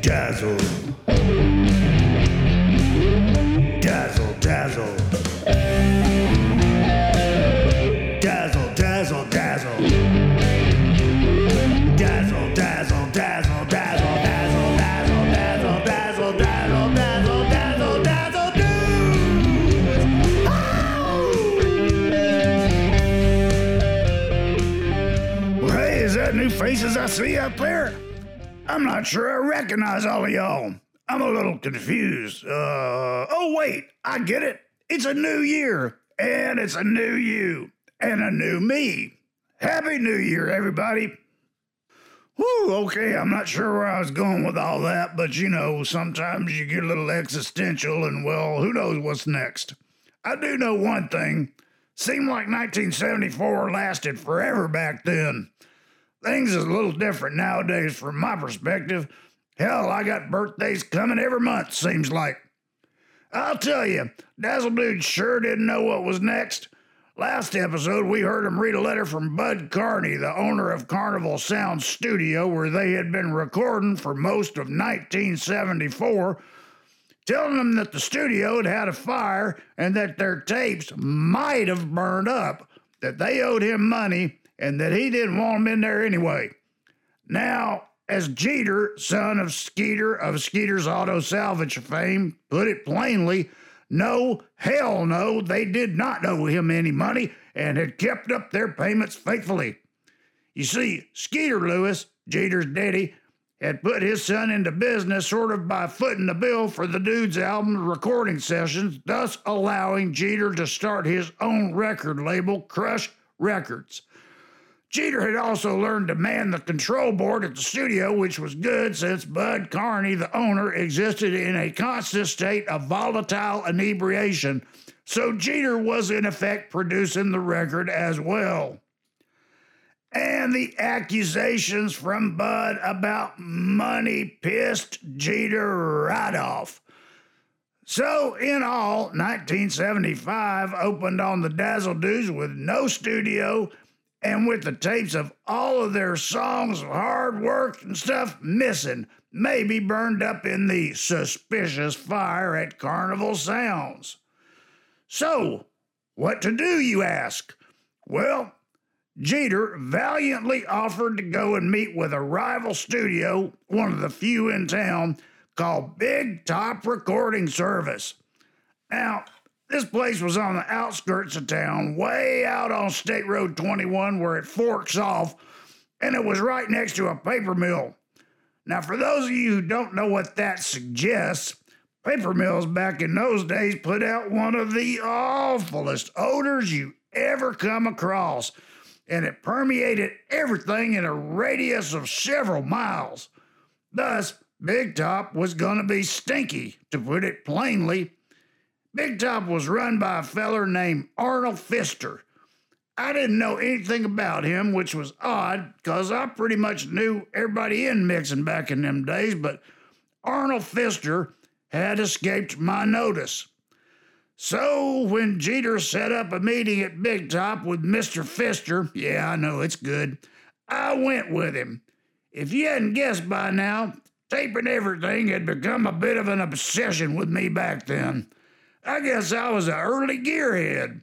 Dazzle. Dazzle, dazzle. Dazzle, dazzle, dazzle. Dazzle, dazzle, dazzle, dazzle, dazzle, dazzle, dazzle, dazzle, dazzle, dazzle, dazzle, dazzle, dudes. Hey, is that new faces I see out there? I'm not sure I recognize all of y'all. I'm a little confused. Uh, oh, wait, I get it. It's a new year, and it's a new you, and a new me. Happy New Year, everybody. Whew, okay, I'm not sure where I was going with all that, but you know, sometimes you get a little existential, and well, who knows what's next. I do know one thing. Seemed like 1974 lasted forever back then. Things is a little different nowadays from my perspective. Hell, I got birthdays coming every month, seems like. I'll tell you, Dazzle Dude sure didn't know what was next. Last episode, we heard him read a letter from Bud Carney, the owner of Carnival Sound Studio, where they had been recording for most of 1974, telling them that the studio had had a fire and that their tapes might have burned up, that they owed him money, and that he didn't want them in there anyway. Now, as Jeter, son of Skeeter of Skeeter's Auto Salvage fame, put it plainly, no, hell no, they did not owe him any money and had kept up their payments faithfully. You see, Skeeter Lewis, Jeter's daddy, had put his son into business sort of by footing the bill for the dude's album recording sessions, thus allowing Jeter to start his own record label, Crush Records. Jeter had also learned to man the control board at the studio, which was good since Bud Carney, the owner, existed in a constant state of volatile inebriation. So Jeter was in effect producing the record as well. And the accusations from Bud about money pissed Jeter right off. So, in all, 1975 opened on the Dazzle Dudes with no studio and with the tapes of all of their songs of hard work and stuff missing, maybe burned up in the suspicious fire at Carnival Sounds. So, what to do, you ask? Well, Jeter valiantly offered to go and meet with a rival studio, one of the few in town, called Big Top Recording Service. Now, this place was on the outskirts of town, way out on State Road 21, where it forks off, and it was right next to a paper mill. Now, for those of you who don't know what that suggests, paper mills back in those days put out one of the awfulest odors you ever come across, and it permeated everything in a radius of several miles. Thus, Big Top was going to be stinky, to put it plainly. Big Top was run by a feller named Arnold Fister. I didn't know anything about him, which was odd, because I pretty much knew everybody in Mixon back in them days, but Arnold Fister had escaped my notice. So when Jeter set up a meeting at Big Top with Mr. Fister, yeah, I know it's good, I went with him. If you hadn't guessed by now, taping everything had become a bit of an obsession with me back then. I guess I was an early gearhead.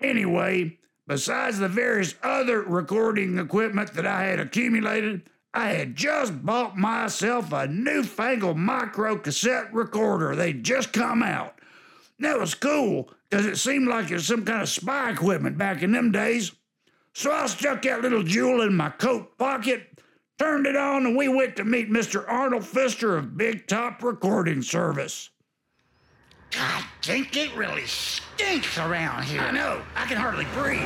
Anyway, besides the various other recording equipment that I had accumulated, I had just bought myself a newfangled micro cassette recorder. They'd just come out. That was cool, because it seemed like it was some kind of spy equipment back in them days. So I stuck that little jewel in my coat pocket, turned it on, and we went to meet Mr. Arnold Fister of Big Top Recording Service. God, think it really stinks around here. I know, I can hardly breathe.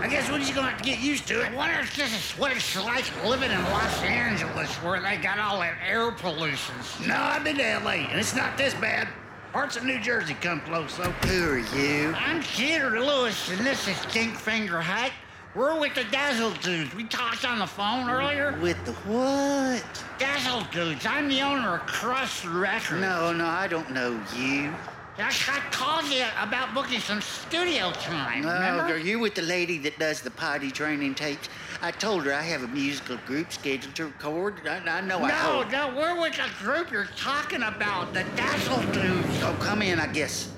I guess we're just gonna have to get used to it. I wonder if this is what it's like living in Los Angeles, where they got all that air pollution. No, I've been to LA, and it's not this bad. Parts of New Jersey come close, though. Who are you? I'm Jeter Lewis, and this is Dink Fingerhut. We're with the Dazzle Dudes. We talked on the phone earlier. With the what? Dazzle Dudes. I'm the owner of Crush Records. No, no, I don't know you. I, I called you about booking some studio time. No, remember? are you with the lady that does the potty training tapes? I told her I have a musical group scheduled to record. I, I know I No, told no, we're with the group you're talking about, the Dazzle Dudes. Oh, come in, I guess.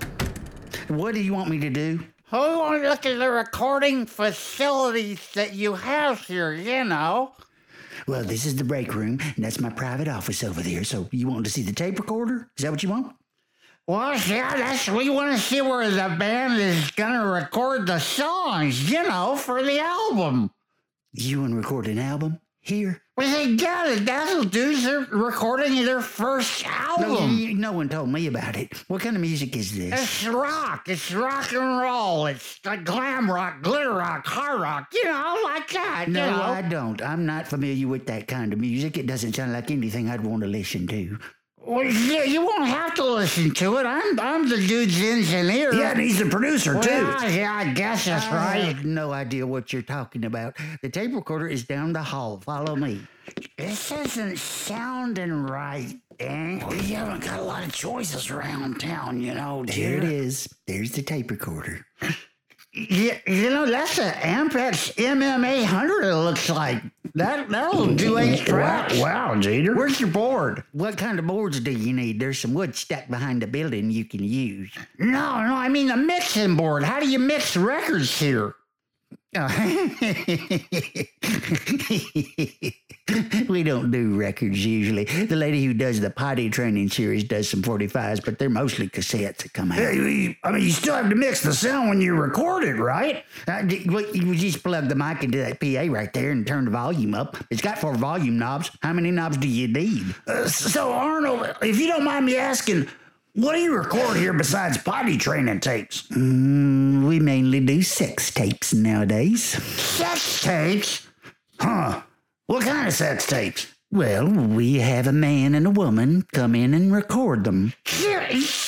What do you want me to do? We want to look at the recording facilities that you have here, you know. Well, this is the break room, and that's my private office over there. So you want to see the tape recorder? Is that what you want? Well, yeah, that's we want to see where the band is gonna record the songs, you know, for the album. You want to record an album here? Well, We say, yeah, the Dazzle Dudes are recording their first No, album. you- no one told me about it. What kind of music is this? It's rock. It's rock and roll. It's like glam rock, glitter rock, hard rock. You know, like that. No, you know. I don't. I'm not familiar with that kind of music. It doesn't sound like anything I'd want to listen to. Well, yeah, you won't have to listen to it. I'm, I'm the dude's engineer. Yeah, and he's the producer, Well, too. yeah, yeah, I guess that's oh, I right. have no idea what you're talking about. The tape recorder is down the hall. Follow me. This isn't sounding right, Dan. We haven't got a lot of choices around town, you know. There it is. There's the tape recorder. Yeah, you know, that's an Ampex MM800, it looks like. That, that'll do eight tracks. Wow, Jeter. Where's your board? What kind of boards do you need? There's some wood stacked behind the building you can use. No, no, I mean the mixing board. How do you mix records here? we don't do records usually. The lady who does the potty training series does some 45s, but they're mostly cassettes that come out. You- I mean, you still have to mix the sound when you record it, right? Uh, you just plug the mic into that PA right there and turn the volume up. It's got four volume knobs. How many knobs do you need? Uh, so, Arnold, if you don't mind me asking, what do you record here besides potty training tapes? Mm, we mainly do sex tapes nowadays. Sex tapes? Huh. What kind of sex tapes? Well, we have a man and a woman come in and record them. You,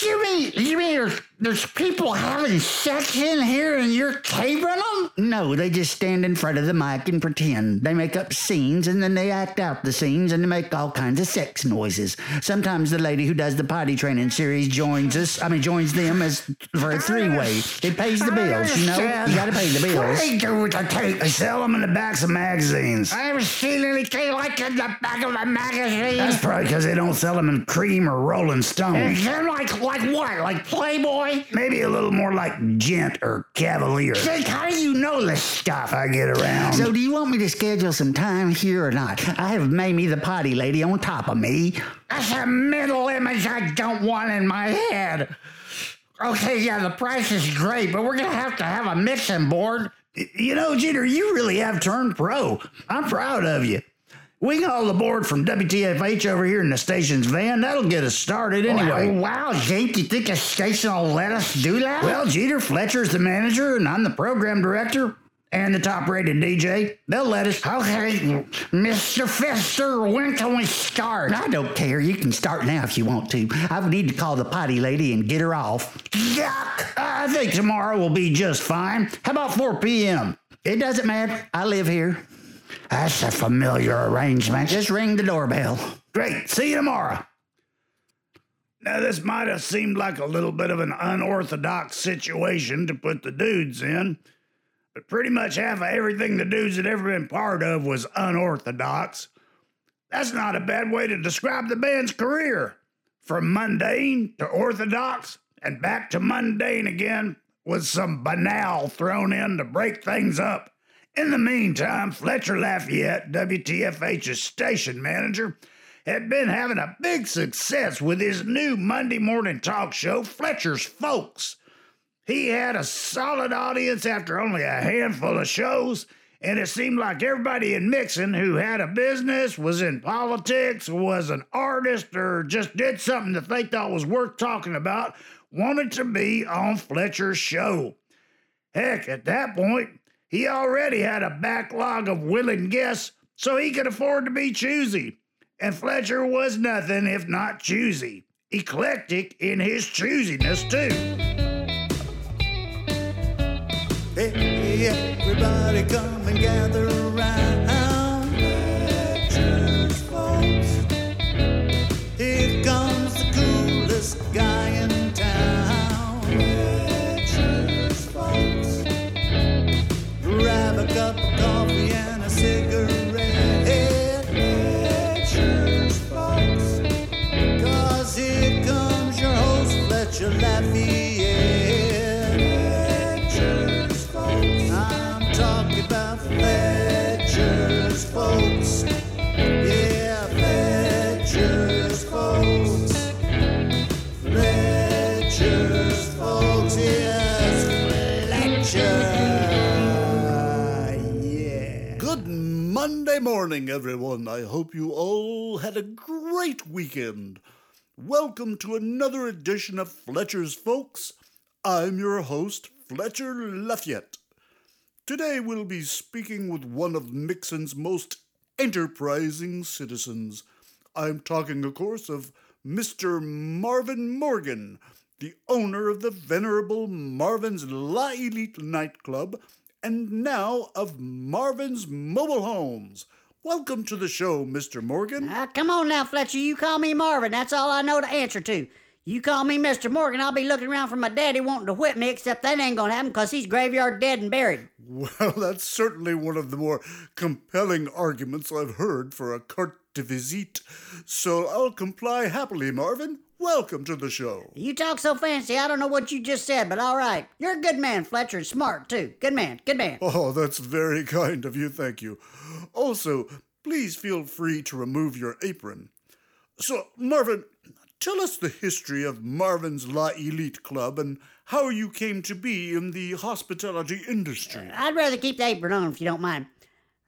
you mean, you mean there's, people having sex in here and you're taping them? No, they just stand in front of the mic and pretend. They make up scenes and then they act out the scenes and they make all kinds of sex noises. Sometimes the lady who does the potty training series joins us, I mean, joins them as for a three way. It pays the bills, you know? You gotta pay the What bills. they do with the tape? They sell them in the backs of magazines. I haven't seen anything like in the back of a magazine. That's probably because they don't sell them in Creem or Rolling Stone. They're like, like what? Like Playboy? Maybe a little more like Gent or Cavalier. Jake, how do you know this stuff? I get around. So, do you want me to schedule some time here or not? I have Mamie, the potty lady, on top of me. That's a mental image I don't want in my head. Okay, yeah, the price is great, but we're gonna have to have a mixing board. You know, Jeter, you really have turned pro. I'm proud of you. We can haul the board from WTFH over here in the station's van. That'll get us started anyway. Wow, wow, Jake, you think a station will let us do that? Well, Jeter, Fletcher's the manager, and I'm the program director and the top rated DJ. They'll let us. okay, Mr. Fister, when can we start? I don't care. You can start now if you want to. I need to call the potty lady and get her off. Yuck! I think tomorrow will be just fine. How about 4 p.m.? It doesn't matter. I live here. That's a familiar arrangement. Just ring the doorbell. Great. See you tomorrow. Now, this might have seemed like a little bit of an unorthodox situation to put the dudes in, but pretty much half of everything the dudes had ever been part of was unorthodox. That's not a bad way to describe the band's career. From mundane to orthodox and back to mundane again, with some banal thrown in to break things up. In the meantime, Fletcher Lafayette, WTFH's station manager, had been having a big success with his new Monday morning talk show, Fletcher's Folks. He had a solid audience after only a handful of shows, and it seemed like everybody in Mixon who had a business, was in politics, was an artist, or just did something that they thought was worth talking about wanted to be on Fletcher's show. Heck, at that point, he already had a backlog of willing guests, so he could afford to be choosy. And Fletcher was nothing if not choosy. Eclectic in his choosiness, too. Everybody come and gather around. Everyone. I hope you all had a great weekend. Welcome to another edition of Fletcher's Folks. I'm your host, Fletcher Lafayette. Today we'll be speaking with one of Mixon's most enterprising citizens. I'm talking, of course, of Mr. Marvin Morgan, the owner of the venerable Marvin's La Elite nightclub and now of Marvin's Mobile Homes. Welcome to the show, Mr. Morgan. Ah, come on now, Fletcher. You call me Marvin. That's all I know to answer to. You call me Mr. Morgan, I'll be looking around for my daddy wanting to whip me, except that ain't gonna happen because he's graveyard dead and buried. Well, that's certainly one of the more compelling arguments I've heard for a carte de visite. So I'll comply happily, Marvin. Welcome to the show. You talk so fancy, I don't know what you just said, but all right. You're a good man, Fletcher, and smart, too. Good man, good man. Oh, that's very kind of you, thank you. Also, please feel free to remove your apron. So, Marvin, tell us the history of Marvin's La Elite Club and how you came to be in the hospitality industry. Uh, I'd rather keep the apron on if you don't mind.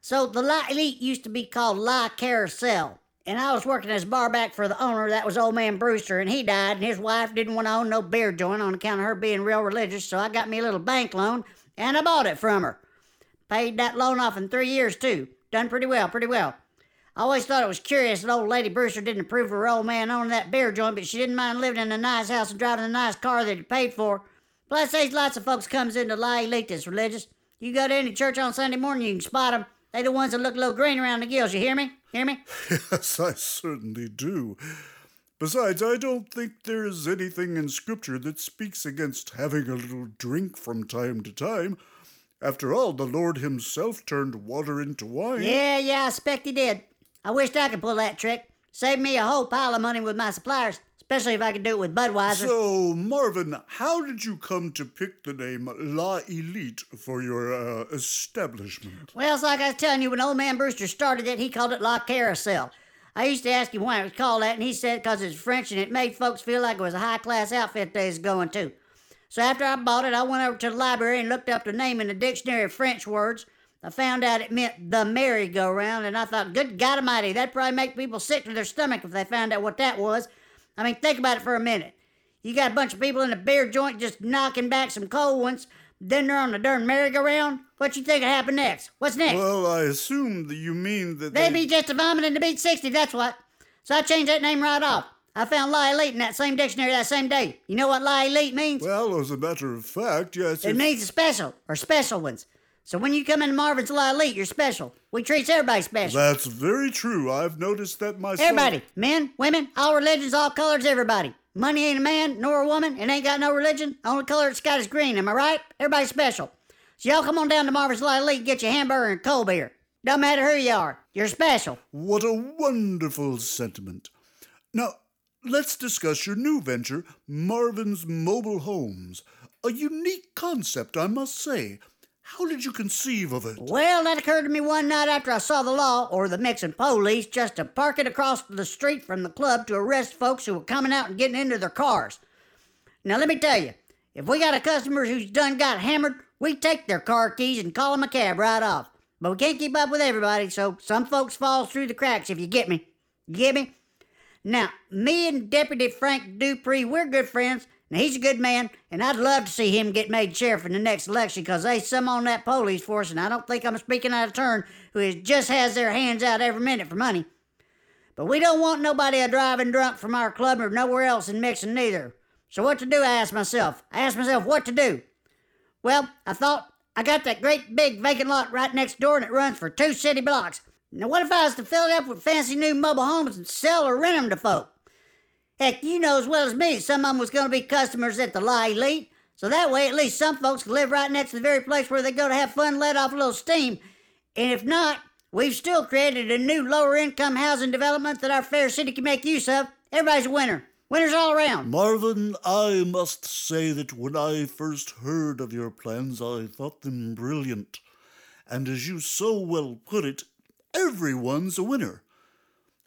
So, the La Elite used to be called La Carousel. And I was working as barback for the owner, that was old man Brewster, and he died, and his wife didn't want to own no beer joint on account of her being real religious, so I got me a little bank loan, and I bought it from her. Paid that loan off in three years, too. Done pretty well, pretty well. I always thought it was curious that old lady Brewster didn't approve of her old man owning that beer joint, but she didn't mind living in a nice house and driving a nice car that he paid for. Plus, there's lots of folks comes into La Elite that's religious. You go to any church on Sunday morning, you can spot 'em. They the ones that look a little green around the gills. You hear me? Hear me? Yes, I certainly do. Besides, I don't think there is anything in Scripture that speaks against having a little drink from time to time. After all, the Lord Himself turned water into wine. Yeah, yeah, I expect he did. I wished I could pull that trick. Save me a whole pile of money with my suppliers, especially if I could do it with Budweiser. So, Marvin, how did you come to pick the name La Elite for your uh, establishment? Well, it's like I was telling you, when old man Brewster started it, he called it La Carousel. I used to ask him why it was called that, and he said because it's French and it made folks feel like it was a high class outfit they was going to. So after I bought it, I went over to the library and looked up the name in the dictionary of French words. I found out it meant the merry-go-round, and I thought, good God Almighty, that'd probably make people sick to their stomach if they found out what that was. I mean, think about it for a minute. You got a bunch of people in a beer joint just knocking back some cold ones, then they're on the darn merry-go-round. What you think will happen next? What's next? Well, I assume that you mean that They be just a vomiting to beat 60, that's what. So I changed that name right off. I found La Elite in that same dictionary that same day. You know what La Elite means? Well, as a matter of fact, yes. it it's- means special, or special ones. So when you come into Marvin's La Elite, you're special. We treat everybody special. That's very true. I've noticed that myself. Everybody, men, women, all religions, all colors, everybody. Money ain't a man nor a woman. and ain't got no religion. Only color it's got is green. Am I right? Everybody's special. So y'all come on down to Marvin's La Elite and get your hamburger and cold beer. Don't matter who you are. You're special. What a wonderful sentiment. Now, let's discuss your new venture, Marvin's Mobile Homes. A unique concept, I must say. How did you conceive of it? Well, that occurred to me one night after I saw the law, or the Mixon police, just to park it across the street from the club to arrest folks who were coming out and getting into their cars. Now, let me tell you, if we got a customer who's done got hammered, we take their car keys and call 'em a cab right off. But we can't keep up with everybody, so some folks falls through the cracks if you get me. You get me? Now, me and Deputy Frank Dupree, we're good friends, and he's a good man, and I'd love to see him get made sheriff in the next election because there's some on that police force, and I don't think I'm speaking out of turn, who just has their hands out every minute for money. But we don't want nobody a driving drunk from our club or nowhere else in Mixon neither. So what to do, I asked myself. I asked myself what to do. Well, I thought I got that great big vacant lot right next door and it runs for two city blocks. Now, what if I was to fill it up with fancy new mobile homes and sell or rent 'em to folk? Heck, you know as well as me, some of 'em was going to be customers at the La Elite. So that way, at least some folks could live right next to the very place where they go to have fun, let off a little steam. And if not, we've still created a new lower income housing development that our fair city can make use of. Everybody's a winner. Winners all around. Marvin, I must say that when I first heard of your plans, I thought them brilliant. And as you so well put it, everyone's a winner.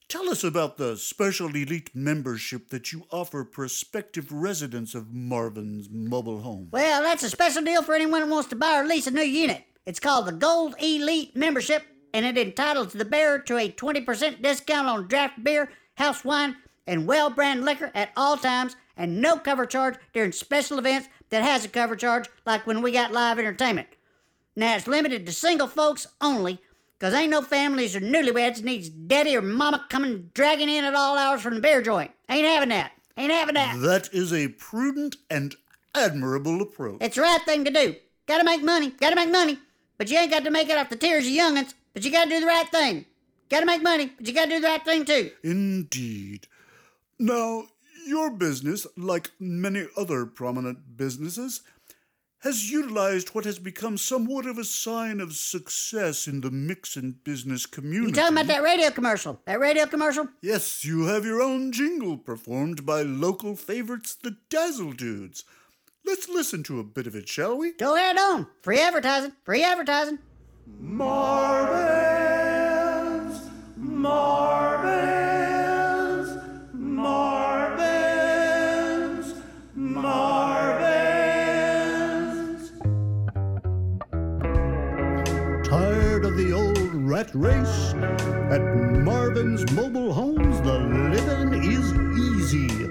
Tell us about the special elite membership that you offer prospective residents of Marvin's mobile home. Well, that's a special deal for anyone who wants to buy or lease a new unit. It's called the Gold Elite Membership, and it entitles the bearer to a 20% discount on draft beer, house wine, and well brand liquor at all times, and no cover charge during special events that has a cover charge, like when we got live entertainment. Now it's limited to single folks only, cause ain't no families or newlyweds needs daddy or mama coming dragging in at all hours from the beer joint. Ain't having that. Ain't having that. That is a prudent and admirable approach. It's the right thing to do. Gotta make money. Gotta make money. But you ain't got to make it off the tears of young'uns. But you gotta do the right thing. Gotta make money, but you gotta do the right thing too. Indeed. Now, your business, like many other prominent businesses, has utilized what has become somewhat of a sign of success in the Mixon business community. You talking about that radio commercial? That radio commercial? Yes, you have your own jingle performed by local favorites, the Dazzle Dudes. Let's listen to a bit of it, shall we? Go ahead on. Free advertising. Free advertising. Marvin's, Marvin's, Tired of the old rat race? At Marvin's Mobile Homes, the living is easy.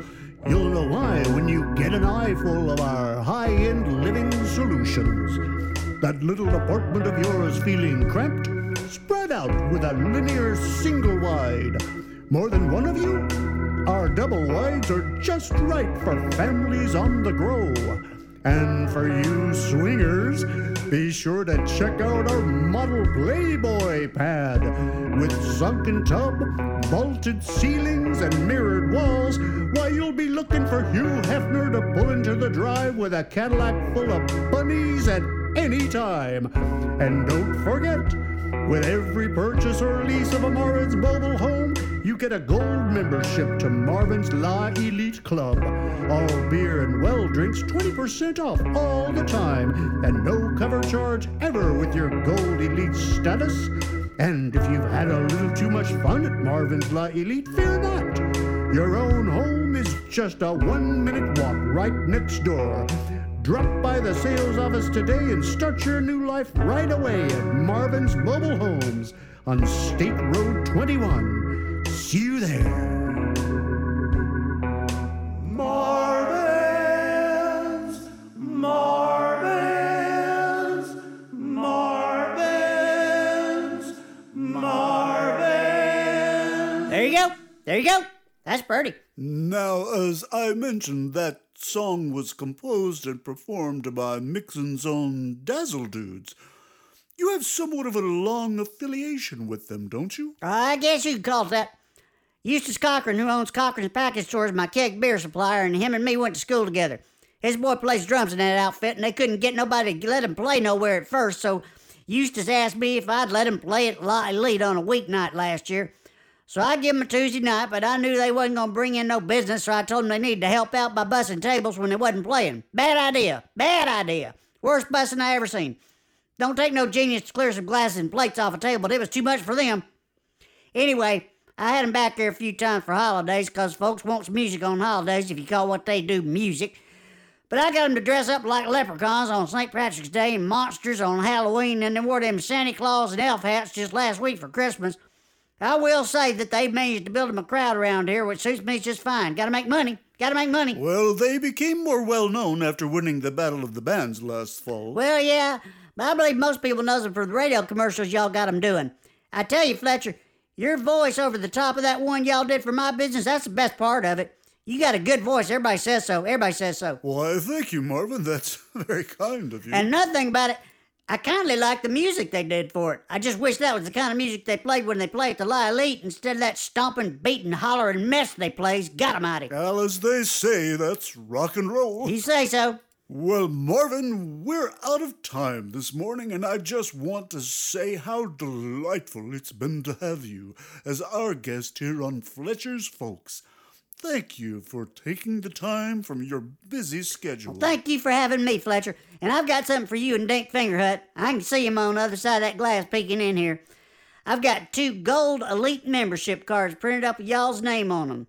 You'll know why when you get an eyeful of our high end living solutions. That little apartment of yours feeling cramped? Spread out with a linear single wide. More than one of you? Our double wides are just right for families on the grow. And for you swingers, be sure to check out our model Playboy pad with sunken tub, vaulted ceilings, and mirrored walls. Why, you'll be looking for Hugh Hefner to pull into the drive with a Cadillac full of bunnies at any time. And don't forget, with every purchase or lease of a Marvin's mobile home, you get a gold membership to Marvin's La Elite Club. All beer and well drinks 20% off all the time, and no cover charge ever with your Gold Elite status. And if you've had a little too much fun at Marvin's La Elite, fear not. Your own home is just a one minute walk right next door. Drop by the sales office today and start your new life right away at Marvin's Mobile Homes on State Road 21. See you there. Marvin's, Marvin's, Marvin's, Marvin's. There you go. There you go. That's Birdie. Now, as I mentioned, that song was composed and performed by Mixon's own Dazzle Dudes. You have somewhat of a long affiliation with them, don't you? I guess you could call it that. Eustace Cochran, who owns Cochran's Package Store, is my keg beer supplier, and him and me went to school together. His boy plays drums in that outfit, and they couldn't get nobody to let him play nowhere at first, so Eustace asked me if I'd let him play at La Elite on a weeknight last year. So I give 'em a Tuesday night, but I knew they wasn't gonna bring in no business, so I told told 'em they needed to help out by bussing tables when they wasn't playing. Bad idea. Bad idea. Worst bussing I ever seen. Don't take no genius to clear some glasses and plates off a table, but it was too much for them. Anyway, I had 'em back there a few times for holidays, 'cause folks wants music on holidays if you call what they do music. But I got 'em to dress up like leprechauns on St. Patrick's Day and monsters on Halloween, and they wore them Santa Claus and elf hats just last week for Christmas. I will say that they've managed to build 'em a crowd around here, which suits me just fine. Gotta make money. Gotta make money. Well, they became more well known after winning the Battle of the Bands last fall. Well, yeah, but I believe most people knows them for the radio commercials y'all got 'em doing. I tell you, Fletcher, your voice over the top of that one y'all did for my business, that's the best part of it. You got a good voice. Everybody says so. Everybody says so. Why, thank you, Marvin. That's very kind of you. And another thing about it, I kindly like the music they did for it. I just wish that was the kind of music they played when they play at the La Elite instead of that stomping, beating, hollering mess they plays. God almighty. well, as they say, that's rock and roll. You say so. Well, Marvin, we're out of time this morning, and I just want to say how delightful it's been to have you as our guest here on Fletcher's Folks. Thank you for taking the time from your busy schedule. Thank you for having me, Fletcher. And I've got something for you and Dink Fingerhut. I can see him on the other side of that glass peeking in here. I've got two gold elite membership cards printed up with y'all's name on them.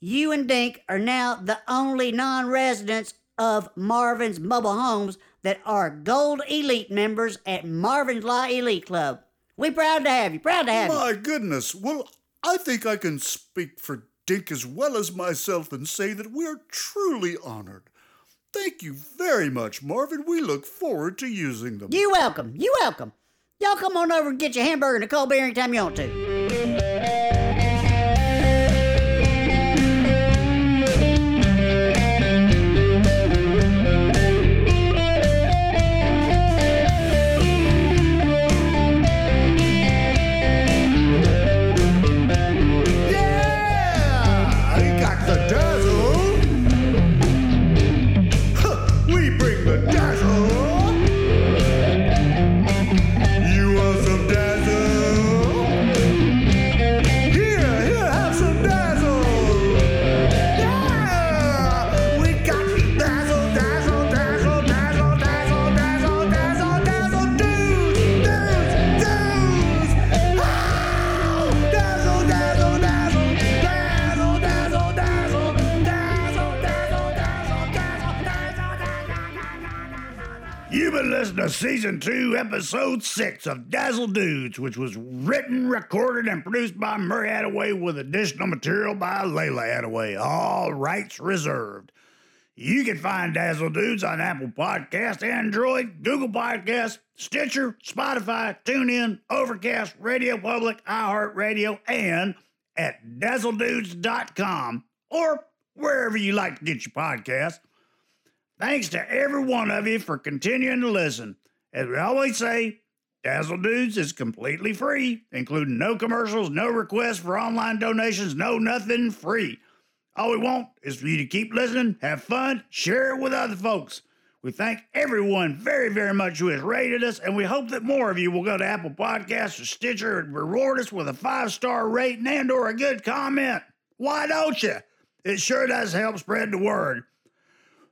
You and Dink are now the only non residents of Marvin's Mobile Homes that are gold elite members at Marvin's La Elite Club. We're proud to have you. Proud to have you. My goodness. Well, I think I can speak for Dink as well as myself and say that we're truly honored. Thank you very much, Marvin. We look forward to using them. You welcome. You welcome. Y'all come on over and get your hamburger and a cold beer anytime you want to. Episode six of Dazzle Dudes, which was written, recorded, and produced by Murray Attaway with additional material by Layla Attaway. All rights reserved. You can find Dazzle Dudes on Apple Podcast, Android, Google Podcast, Stitcher, Spotify, TuneIn, Overcast, Radio Public, iHeartRadio, and at dazzledudes.com or wherever you like to get your podcasts. Thanks to every one of you for continuing to listen. As we always say, Dazzle Dudes is completely free, including no commercials, no requests for online donations, no nothing free. All we want is for you to keep listening, have fun, share it with other folks. We thank everyone very, very much who has rated us, and we hope that more of you will go to Apple Podcasts or Stitcher and reward us with a five-star rating and or a good comment. Why don't you? It sure does help spread the word.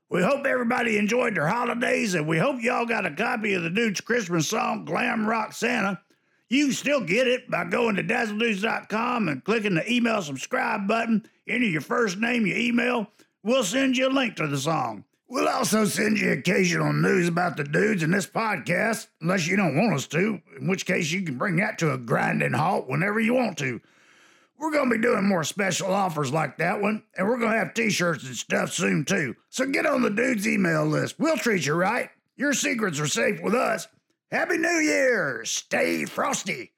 We hope everybody enjoyed their holidays, and we hope y'all got a copy of the dude's Christmas song, Glam Rock Santa. You can still get it by going to dazzledudes.com and clicking the email subscribe button. Enter your first name, your email. We'll send you a link to the song. We'll also send you occasional news about the dudes in this podcast, unless you don't want us to, in which case you can bring that to a grinding halt whenever you want to. We're going to be doing more special offers like that one, and we're going to have t shirts and stuff soon too. So get on the dude's email list. We'll treat you right. Your secrets are safe with us. Happy New Year! Stay frosty.